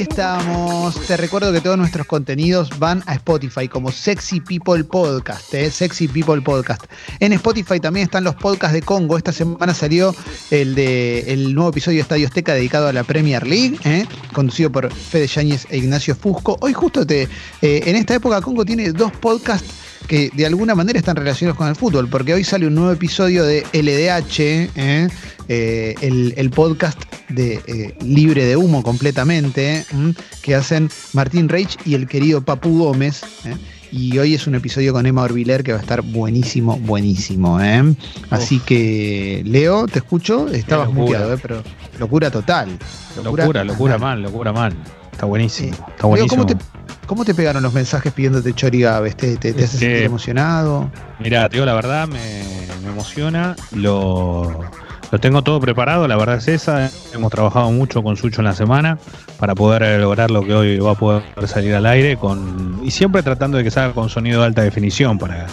estamos. Te recuerdo que todos nuestros contenidos van a Spotify como Sexy People Podcast, ¿eh? Sexy People Podcast. En Spotify también están los podcasts de Congo. Esta semana salió el de el nuevo episodio de Estadio Azteca dedicado a la Premier League, ¿eh? conducido por Fede Yáñez e Ignacio Fusco. Hoy justo te, eh, en esta época Congo tiene dos podcasts que de alguna manera están relacionados con el fútbol, porque hoy sale un nuevo episodio de LDH, ¿eh? Eh, el, podcast de eh, Libre de Humo completamente, que hacen Martín Reich y el querido Papu Gómez. Y hoy es un episodio con Emma Orbiler que va a estar buenísimo, buenísimo. Así que, Leo, te escucho. Estabas muteado, pero locura total. Locura, locura, mal, locura mal. Está buenísimo. Está buenísimo. ¿Cómo te pegaron los mensajes pidiéndote Chorigaves? ¿Te, te, te hace sentir emocionado? Mira, digo la verdad, me, emociona. Lo, lo, tengo todo preparado, la verdad es esa. Hemos trabajado mucho con Sucho en la semana para poder lograr lo que hoy va a poder salir al aire. con Y siempre tratando de que salga con sonido de alta definición para,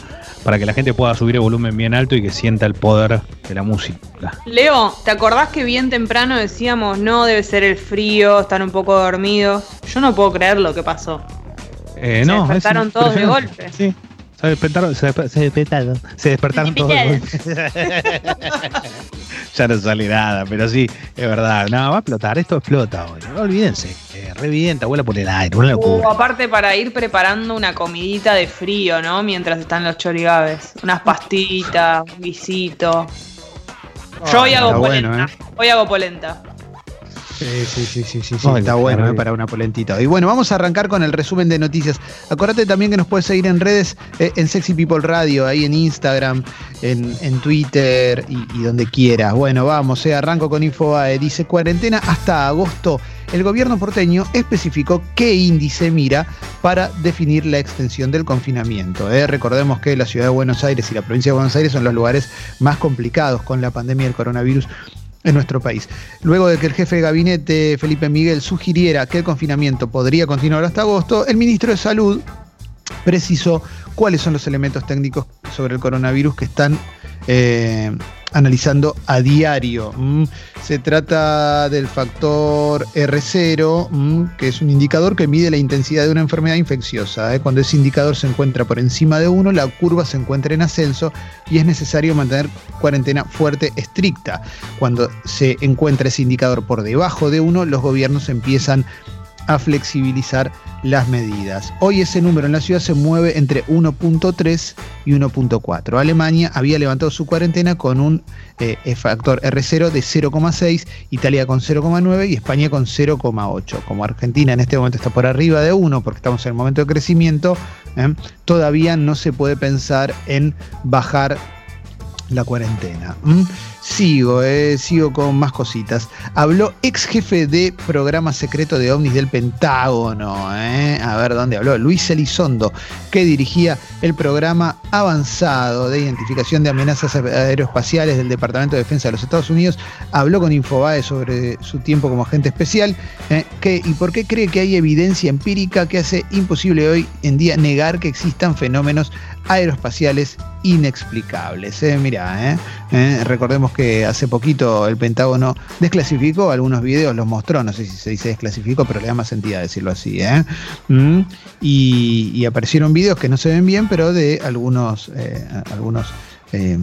para que la gente pueda subir el volumen bien alto y que sienta el poder de la música. Leo, ¿te acordás que bien temprano decíamos no, debe ser el frío, están un poco dormidos? Yo no puedo creer lo que pasó. Eh, se despertaron todos de golpe. Sí. Se despertaron, se, despertaron, se despertaron todos de golpe. ya no sale nada, pero sí, es verdad. No, va a explotar, esto explota hoy. No olvídense, eh, revienta, vuela por el aire, una uh, aparte para ir preparando una comidita de frío, ¿no? Mientras están los chorigaves. Unas pastitas, un guisito. Yo hoy hago polenta. ¿eh? Hoy hago polenta. Sí, sí, sí, sí, sí, está bueno eh, para una polentita. Y bueno, vamos a arrancar con el resumen de noticias. Acuérdate también que nos puedes seguir en redes, eh, en Sexy People Radio, ahí en Instagram, en, Twitter y, donde quieras. Bueno, vamos, eh, arranco con Infobae. Dice cuarentena hasta agosto. El gobierno porteño especificó qué índice mira para definir la extensión del confinamiento. Recordemos que la ciudad de Buenos Aires y la provincia de Buenos Aires son los lugares más complicados con la pandemia del coronavirus en nuestro país. Luego de que el jefe de gabinete, Felipe Miguel, sugiriera que el confinamiento podría continuar hasta agosto, el ministro de Salud precisó cuáles son los elementos técnicos sobre el coronavirus que están eh, analizando a diario. Se trata del factor R0, que es un indicador que mide la intensidad de una enfermedad infecciosa. ¿eh? Cuando ese indicador se encuentra por encima de 1, la curva se encuentra en ascenso y es necesario mantener cuarentena fuerte, estricta. Cuando se encuentra ese indicador por debajo de 1, los gobiernos empiezan a flexibilizar las medidas. Hoy ese número en la ciudad se mueve entre 1.3 y 1.4. Alemania había levantado su cuarentena con un eh, factor R0 de 0,6, Italia con 0,9 y España con 0,8. Como Argentina en este momento está por arriba de 1 porque estamos en el momento de crecimiento, ¿eh? todavía no se puede pensar en bajar la cuarentena. Sigo, eh, sigo con más cositas. Habló ex jefe de programa secreto de ovnis del Pentágono. Eh. A ver dónde habló. Luis Elizondo, que dirigía el programa avanzado de identificación de amenazas aeroespaciales del Departamento de Defensa de los Estados Unidos. Habló con Infobae sobre su tiempo como agente especial eh, y por qué cree que hay evidencia empírica que hace imposible hoy en día negar que existan fenómenos aeroespaciales inexplicables. Eh. Mirá, recordemos que hace poquito el Pentágono desclasificó algunos videos, los mostró, no sé si se dice desclasificó, pero le da más sentido decirlo así. ¿eh? Mm, y, aparecieron videos que no se ven bien, pero de algunos, eh, algunos eh,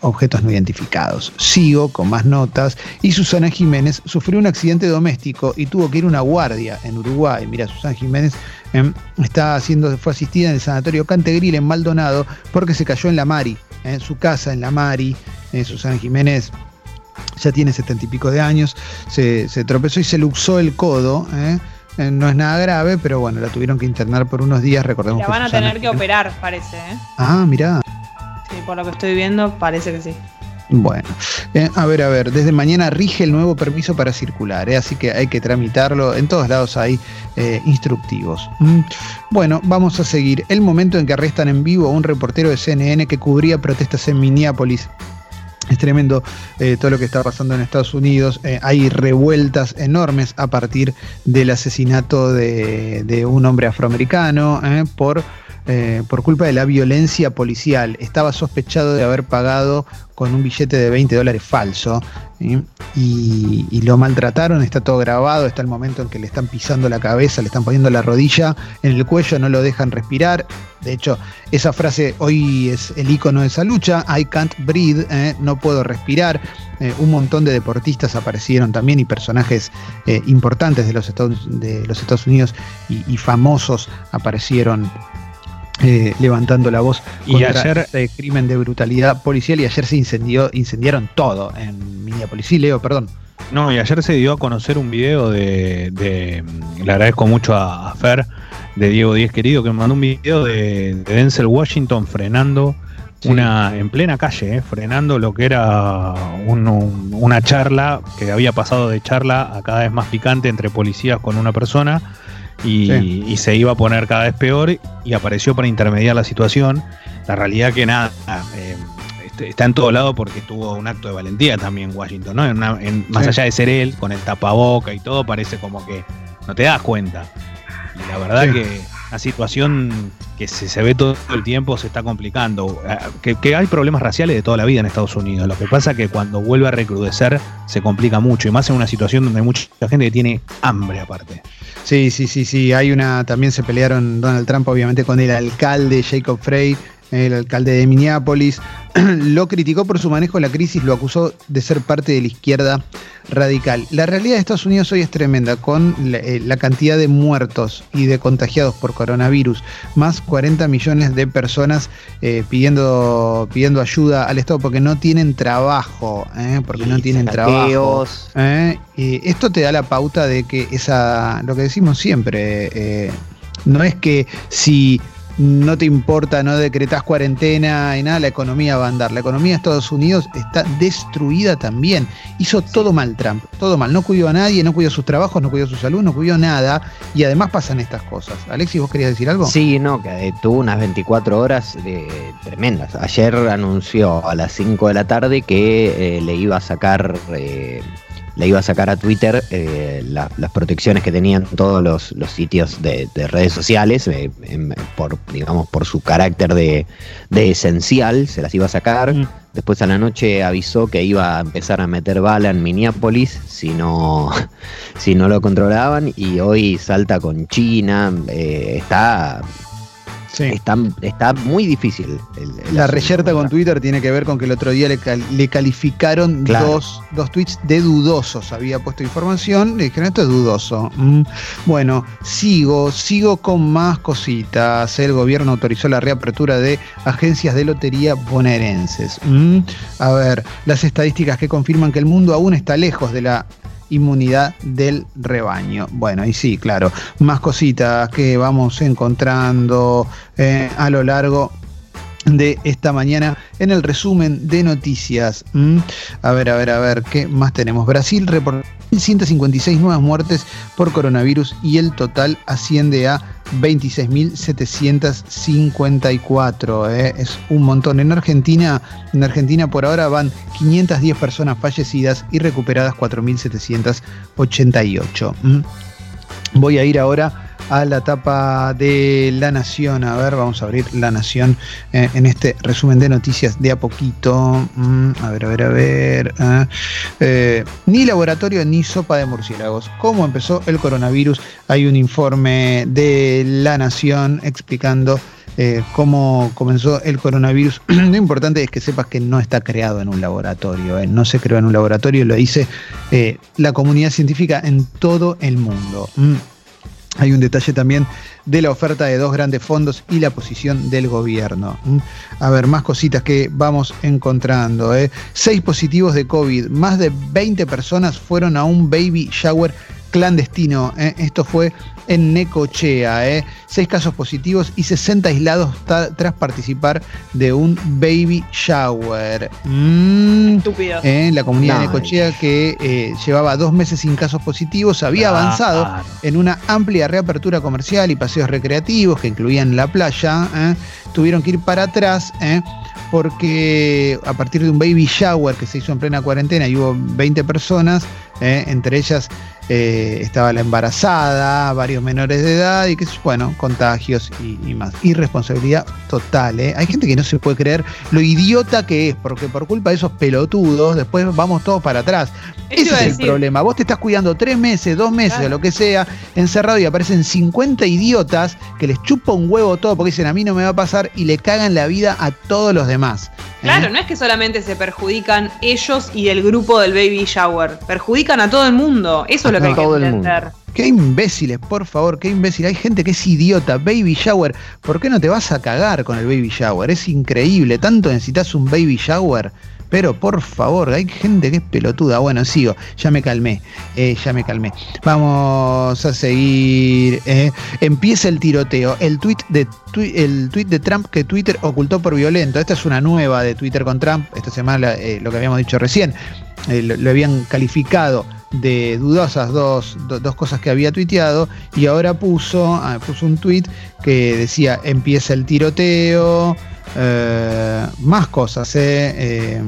objetos no identificados. Sigo con más notas. Y Susana Jiménez sufrió un accidente doméstico y tuvo que ir a una guardia en Uruguay. Mira, Susana Jiménez em, está haciendo, fue asistida en el sanatorio Cantegril en Maldonado porque se cayó en la Mari, en su casa en la Mari. Eh, Susana Jiménez ya tiene setenta y pico de años, se, tropezó y se luxó el codo. ¿eh? Eh, no es nada grave, pero bueno, la tuvieron que internar por unos días, recordemos. La van a tener que operar, parece. Ah, mirá. Sí, por lo que estoy viendo, parece que sí. Bueno, a ver, a ver, desde mañana rige el nuevo permiso para circular, así que hay que tramitarlo. En todos lados hay instructivos. Mm. Bueno, vamos a seguir. El momento en que arrestan en vivo a un reportero de CNN que cubría protestas en Minneapolis es tremendo eh, todo lo que está pasando en Estados Unidos. Eh, hay revueltas enormes a partir del asesinato de, un hombre afroamericano eh, por eh, por culpa de la violencia policial. Estaba sospechado de haber pagado con un billete de 20 dólares falso y, lo maltrataron, está todo grabado, está el momento en que le están pisando la cabeza, le están poniendo la rodilla en el cuello, no lo dejan respirar. De hecho, esa frase hoy es el icono de esa lucha, I can't breathe, ¿eh? no puedo respirar. Eh, un montón de deportistas aparecieron también y personajes importantes de los Estados Unidos y, famosos aparecieron levantando la voz y ayer, este crimen de brutalidad policial y ayer se incendió, incendiaron todo en Minneapolis. Sí, Leo, perdón. No, y ayer se dio a conocer un video de, le agradezco mucho a Fer, de Diego Díez Querido, que me mandó un video de, Denzel Washington frenando una en plena calle, eh, frenando lo que era una charla que había pasado de charla a cada vez más picante entre policías con una persona y, se iba a poner cada vez peor y apareció para intermediar la situación. La realidad que nada, eh, este, está en todo lado porque tuvo un acto de valentía también Washington, ¿no? más allá de ser él, con el tapaboca y todo, parece como que no te das cuenta. Y la verdad que la situación que se, ve todo el tiempo se está complicando. Eh, que, hay problemas raciales de toda la vida en Estados Unidos. Lo que pasa es que cuando vuelve a recrudecer se complica mucho. Y más en una situación donde hay mucha gente que tiene hambre aparte. Sí, sí, sí, sí. Hay una. También se pelearon Donald Trump, obviamente, con el alcalde Jacob Frey el alcalde de Minneapolis, lo criticó por su manejo de la crisis, lo acusó de ser parte de la izquierda radical. La realidad de Estados Unidos hoy es tremenda, con la, eh, cantidad de muertos y de contagiados por coronavirus, más 40 millones de personas eh, pidiendo, pidiendo ayuda al Estado porque no tienen trabajo, eh, porque no tienen trabajo. esto te da la pauta de que esa, lo que decimos siempre, no es que si no te importa, no decretas cuarentena y nada, la economía va a andar. La economía de Estados Unidos está destruida también. Hizo todo mal Trump, todo mal. No cuidó a nadie, no cuidó sus trabajos, no cuidó su salud, no cuidó nada. Y además pasan estas cosas. Alexis, ¿vos querías decir algo? Sí, no, que eh, tuvo unas 24 horas tremendas. Ayer anunció a las 5 de la tarde que eh, le iba a sacar... Eh, le iba a sacar a Twitter eh, las protecciones que tenían todos los, sitios de, redes sociales, eh, por, digamos, por su carácter de, esencial, se las iba a sacar. Mm. Después a la noche avisó que iba a empezar a meter bala en Minneapolis si no, si no lo controlaban y hoy salta con China, eh, está Está, muy difícil. la reyerta con Twitter tiene que ver con que el otro día le, calificaron dos, tweets de dudosos. Había puesto información, le dijeron esto es dudoso. Mm. Bueno, sigo, sigo con más cositas. El gobierno autorizó la reapertura de agencias de lotería bonaerenses. Mm. A ver, las estadísticas que confirman que el mundo aún está lejos de la inmunidad del rebaño. Bueno, y sí, claro, más cositas que vamos encontrando eh, a lo largo de esta mañana en el resumen de noticias. Mm, a ver, a ver, a ver, ¿qué más tenemos? Brasil reportó 156 nuevas muertes por coronavirus y el total asciende a 26.754. ¿eh? Es un montón. En Argentina, en Argentina por ahora van 510 personas fallecidas y recuperadas 4.788. ¿Mm? Voy a ir ahora a la tapa de La Nación. A ver, vamos a abrir La Nación eh, en este resumen de noticias de a poquito. Mm, a ver, a ver, a ver. Ah, eh, ni laboratorio ni sopa de murciélagos. ¿Cómo empezó el coronavirus? Hay un informe de La Nación explicando. Eh, cómo comenzó el coronavirus. Lo importante es que sepas que no está creado en un laboratorio, no se creó en un laboratorio, lo dice la comunidad científica en todo el mundo. Mm. Hay un detalle también de la oferta de dos grandes fondos y la posición del gobierno. ¿Mm? A ver, más cositas que vamos encontrando. ¿eh? Seis positivos de COVID, más de 20 personas fueron a un baby shower clandestino. ¿eh? Esto fue en Necochea. ¿eh? Seis casos positivos y 60 aislados tras participar de un baby shower. Mm. Estúpido. ¿eh? La comunidad de Necochea que eh, llevaba dos meses sin casos positivos había avanzado en una amplia reapertura comercial y paseos recreativos que incluían la playa. Tuvieron que ir para atrás porque a partir de un baby shower que se hizo en plena cuarentena y hubo 20 personas, entre ellas eh, estaba la embarazada, varios menores de edad y que bueno, contagios y, más. Irresponsabilidad total, ¿eh? Hay gente que no se puede creer lo idiota que es, porque por culpa de esos pelotudos, después vamos todos para atrás. Ese es el problema. Vos te estás cuidando tres meses, dos meses, o lo que sea, encerrado y aparecen 50 idiotas que les chupa un huevo todo porque dicen a mí no me va a pasar y le cagan la vida a todos los demás. ¿Eh? Claro, no es que solamente se perjudican ellos y el grupo del baby shower, perjudican a todo el mundo. Eso es lo que hay que entender. Qué imbéciles, por favor, qué imbécil. Hay gente que es idiota. Baby shower. ¿Por qué no te vas a cagar con el baby shower? Es increíble. Tanto necesitas un baby shower. Pero por favor, hay gente que es pelotuda. Bueno, sigo, ya me calmé, eh, ya me calmé. Vamos a seguir. Eh. Empieza el tiroteo. El tweet de el tweet de Trump que Twitter ocultó por violento. Esta es una nueva de Twitter con Trump. Esta semana eh, lo que habíamos dicho recién. lo, habían calificado de dudosas dos, dos, cosas que había tuiteado y ahora puso, ah, puso un tweet que decía empieza el tiroteo, eh, más cosas, eh, eh,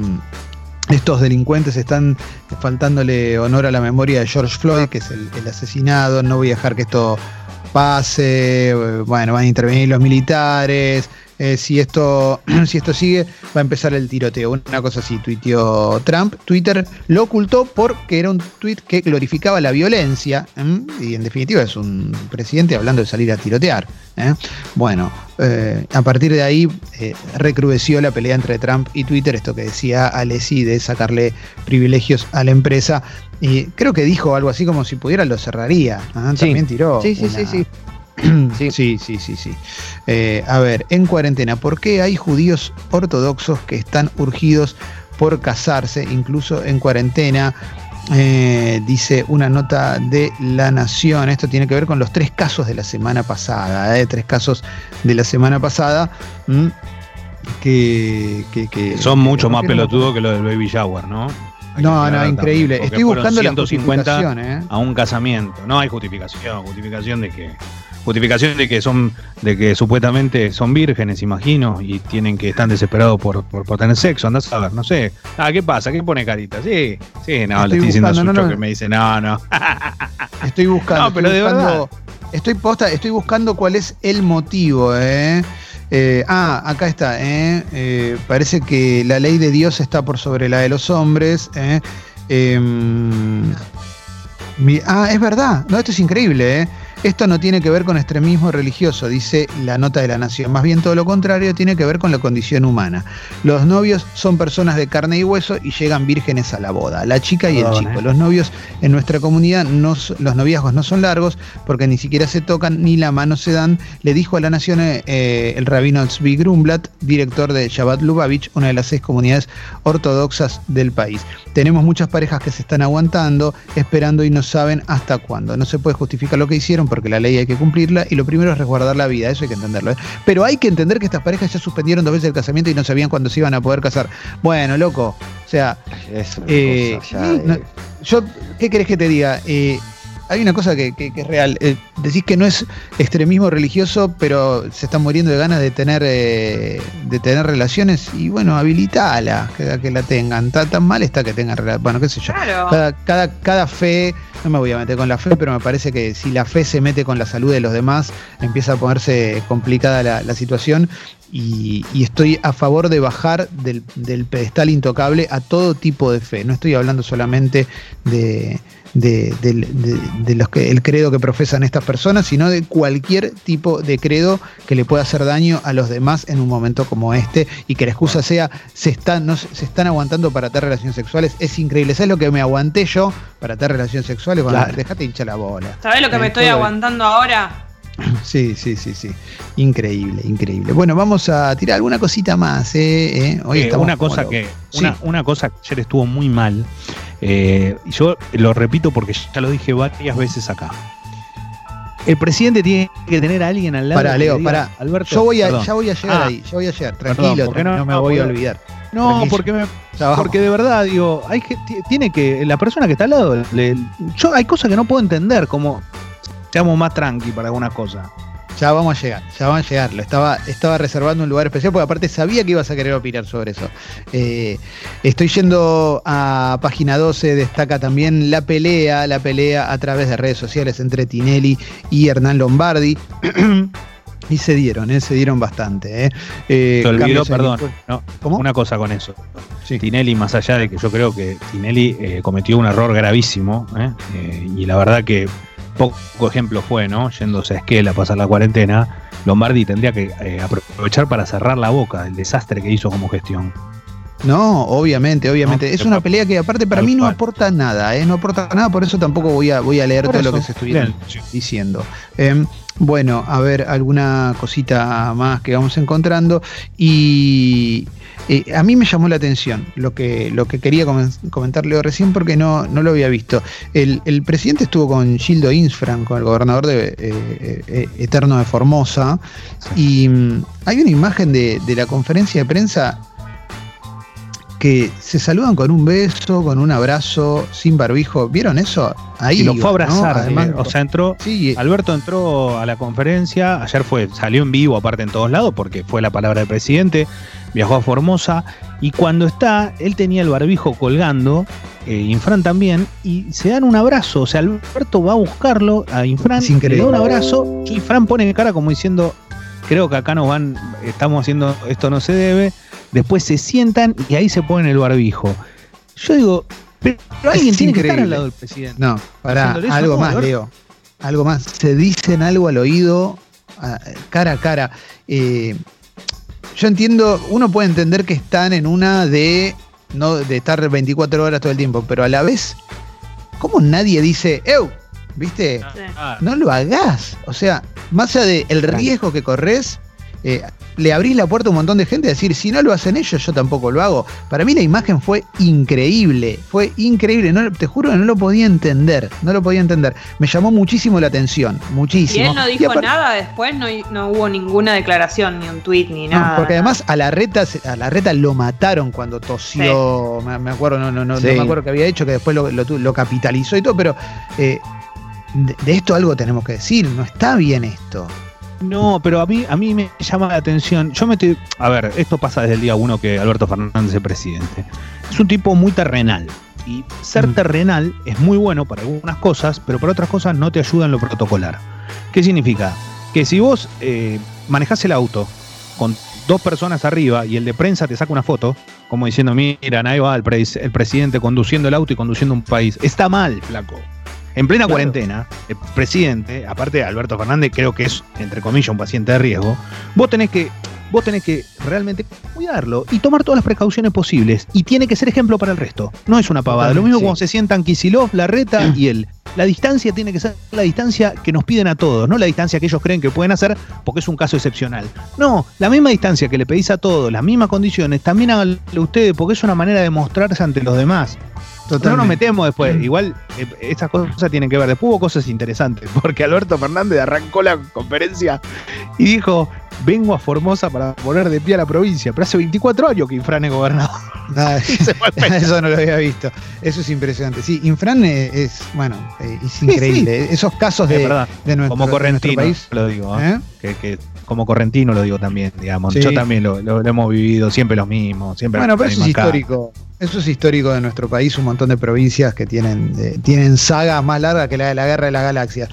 estos delincuentes están faltándole honor a la memoria de George Floyd, que es el, asesinado. No voy a dejar que esto pase. Bueno, van a intervenir los militares. si, esto, si esto sigue, va a empezar el tiroteo. Una cosa así tuiteó Trump. Twitter lo ocultó porque era un tweet que glorificaba la violencia. Y en definitiva es un presidente hablando de salir a tirotear. Bueno, eh, a partir de ahí eh, recrudeció la pelea entre Trump y Twitter, esto que decía Alessi de sacarle privilegios a la empresa. Y creo que dijo algo así como si pudiera lo cerraría. También tiró. Sí, sí, sí, sí. Sí, sí, sí, sí. sí. Eh, a ver, en cuarentena, ¿por qué hay judíos ortodoxos que están urgidos por casarse, incluso en cuarentena? Eh, dice una nota de La Nación. Esto tiene que ver con los tres casos de la semana pasada. Eh, tres casos de la semana pasada. Que, Son mucho más pelotudos que lo del baby shower, ¿no? no, no, increíble. Estoy buscando la justificación. ¿eh? A un casamiento. No hay justificación. ¿Justificación de que justificación de que son, de que supuestamente son vírgenes, imagino, y tienen que están desesperados por, por, tener sexo, andás a ver, no sé. Ah, ¿qué pasa? ¿Qué pone carita? Sí, sí, no, le estoy diciendo a Sucho que me dice, no, no. Estoy buscando. No, pero de verdad. Estoy posta, estoy buscando cuál es el motivo, ¿eh? eh ah, acá está. ¿eh? ¿eh? parece que la ley de Dios está por sobre la de los hombres. ¿eh? Em, ah, es verdad. No, esto es increíble. ¿Eh? Esto no tiene que ver con extremismo religioso, dice la nota de la Nación. Más bien todo lo contrario, tiene que ver con la condición humana. Los novios son personas de carne y hueso y llegan vírgenes a la boda. La chica y el chico. Los novios en nuestra comunidad, los noviazgos no son largos porque ni siquiera se tocan ni la mano se dan, le dijo a la Nación eh, el rabino Tzvi Grumblat, director de Shabbat Lubavitch, una de las seis comunidades ortodoxas del país. Tenemos muchas parejas que se están aguantando, esperando y no saben hasta cuándo. No se puede justificar lo que hicieron porque la ley hay que cumplirla y lo primero es resguardar la vida, eso hay que entenderlo. ¿eh? Pero hay que entender que estas parejas ya suspendieron dos veces el casamiento y no sabían cuándo se iban a poder casar. Bueno, loco, o sea, eh, yo, ¿qué querés que te diga? Eh, hay una cosa que, es real. Eh, decís que no es extremismo religioso, pero se están muriendo de ganas de tener eh, de tener relaciones y bueno, habilitala, que, que la tengan. Tan, mal está que tengan relaciones. Bueno, qué sé yo. Cada, cada, fe, no me voy a meter con la fe, pero me parece que si la fe se mete con la salud de los demás, empieza a ponerse complicada la, situación y, estoy a favor de bajar del, del, pedestal intocable a todo tipo de fe. No estoy hablando solamente de, de, los que, el credo que profesan estas personas, sino de cualquier tipo de credo que le pueda hacer daño a los demás en un momento como este y que la excusa sea se están, no, se están aguantando para tener relaciones sexuales. Es increíble. ¿Sabes lo que me aguanté yo para tener relaciones sexuales? Bueno, dejate hinchar la bola. ¿Sabes lo que me eh, estoy aguantando ahora? Sí, sí, sí, sí. Increíble, increíble. Bueno, vamos a tirar alguna cosita más. ¿eh? eh Hoy eh, una cosa que una, una, cosa que ayer estuvo muy mal eh, yo lo repito porque ya lo dije varias veces acá. El presidente tiene que tener a alguien al lado. Para, Leo, para. Alberto, yo voy a, ya voy a llegar ah. ahí, ya voy a llegar. Tranquilo, no, me voy a olvidar. No, porque me, porque de verdad, digo, hay que, tiene que, la persona que está al lado, yo hay cosas que no puedo entender, como seamos más tranqui para algunas cosas. Ya vamos a llegar, ya vamos a llegar. Lo estaba, estaba reservando un lugar especial porque aparte sabía que ibas a querer opinar sobre eso. Eh, estoy yendo a página 12, destaca también la pelea, la pelea a través de redes sociales entre Tinelli y Hernán Lombardi. Y se dieron, ¿eh? se dieron bastante. ¿eh? Eh, se olvidó, perdón, una cosa con eso. Tinelli, más allá de que yo creo que Tinelli cometió un error gravísimo, y la verdad que poco ejemplo fue, ¿no? Yéndose a Esquel a pasar la cuarentena, Lombardi tendría que aprovechar para cerrar la boca del desastre que hizo como gestión. No, obviamente, obviamente. es una pelea que aparte para mí no aporta nada, ¿eh? No aporta nada, por eso tampoco voy a, voy a leer todo lo que se estuvieron diciendo. Em, bueno, a ver, alguna cosita más que vamos encontrando. Y eh, a mí me llamó la atención lo que, lo que quería comentarle recién porque no, no lo había visto. El, presidente estuvo con Gildo Insfran, con el gobernador de eh, eh, Eterno de Formosa, y mm, hay una imagen de, de la conferencia de prensa que se saludan con un beso, con un abrazo, sin barbijo. ¿Vieron eso? Ahí. Y lo fue a abrazar, Además, o sea, entró. Sí. Alberto entró a la conferencia, ayer fue, salió en vivo aparte en todos lados, porque fue la palabra del presidente, viajó a Formosa, y cuando está, él tenía el barbijo colgando, eh, Infran también, y se dan un abrazo. O sea, Alberto va a buscarlo a Infran, le da un abrazo, y Infran pone cara como diciendo, creo que acá no van, estamos haciendo, esto no se debe después se sientan y ahí se ponen el barbijo. Yo digo, pero, alguien tiene que estar al lado del presidente. No, para algo más, Leo. Algo más. Se dicen algo al oído, cara a cara. Eh, yo entiendo, uno puede entender que están en una de no de estar 24 horas todo el tiempo, pero a la vez, ¿cómo nadie dice, ¡Ew! ¿Viste? No lo hagas. O sea, más allá del riesgo que corres, eh, le abrís la puerta a un montón de gente a decir, si no lo hacen ellos, yo tampoco lo hago. Para mí la imagen fue increíble, fue increíble, no, te juro que no lo podía entender, no lo podía entender. Me llamó muchísimo la atención, muchísimo. Y él no dijo nada después, no, hubo ninguna declaración, ni un tweet, ni nada. porque además a la reta, a la reta lo mataron cuando tosió, me, acuerdo, no, no, no, me acuerdo que había hecho, que después lo, capitalizó y todo, pero eh, de esto algo tenemos que decir, no está bien esto. No, pero a mí, a mí me llama la atención. Yo me estoy. A ver, esto pasa desde el día uno que Alberto Fernández es presidente. Es un tipo muy terrenal. Y ser mm. terrenal es muy bueno para algunas cosas, pero para otras cosas no te ayuda en lo protocolar. ¿Qué significa? Que si vos eh, manejás el auto con dos personas arriba y el de prensa te saca una foto, como diciendo, miran, ahí va el, el presidente conduciendo el auto y conduciendo un país, está mal, flaco. En plena cuarentena, el presidente, aparte de Alberto Fernández, creo que es, entre comillas, un paciente de riesgo, vos tenés que, vos tenés que realmente cuidarlo y tomar todas las precauciones posibles. Y tiene que ser ejemplo para el resto. No es una pavada. Lo mismo cuando se sientan Kisilov, Larreta y él. La distancia tiene que ser la distancia que nos piden a todos, no la distancia que ellos creen que pueden hacer porque es un caso excepcional. No, la misma distancia que le pedís a todos, las mismas condiciones, también háganlo ustedes porque es una manera de mostrarse ante los demás. No nos metemos después. Igual eh, estas cosas tienen que ver. Después hubo cosas interesantes, porque Alberto Fernández arrancó la conferencia y dijo, vengo a Formosa para poner de pie a la provincia. Pero hace 24 años que Infran es gobernador. eso no lo había visto. Eso es impresionante. Sí, Infran es, bueno, eh, es increíble. Esos casos de, de, nuestro, Como correntino, país. Lo digo, ¿eh? que, como correntino lo digo también, digamos. Yo también lo, hemos vivido, siempre lo mismo. Siempre bueno, pero eso es histórico. Eso es histórico de nuestro país, un montón de provincias que tienen, eh, tienen sagas más largas que la de la Guerra de las Galaxias.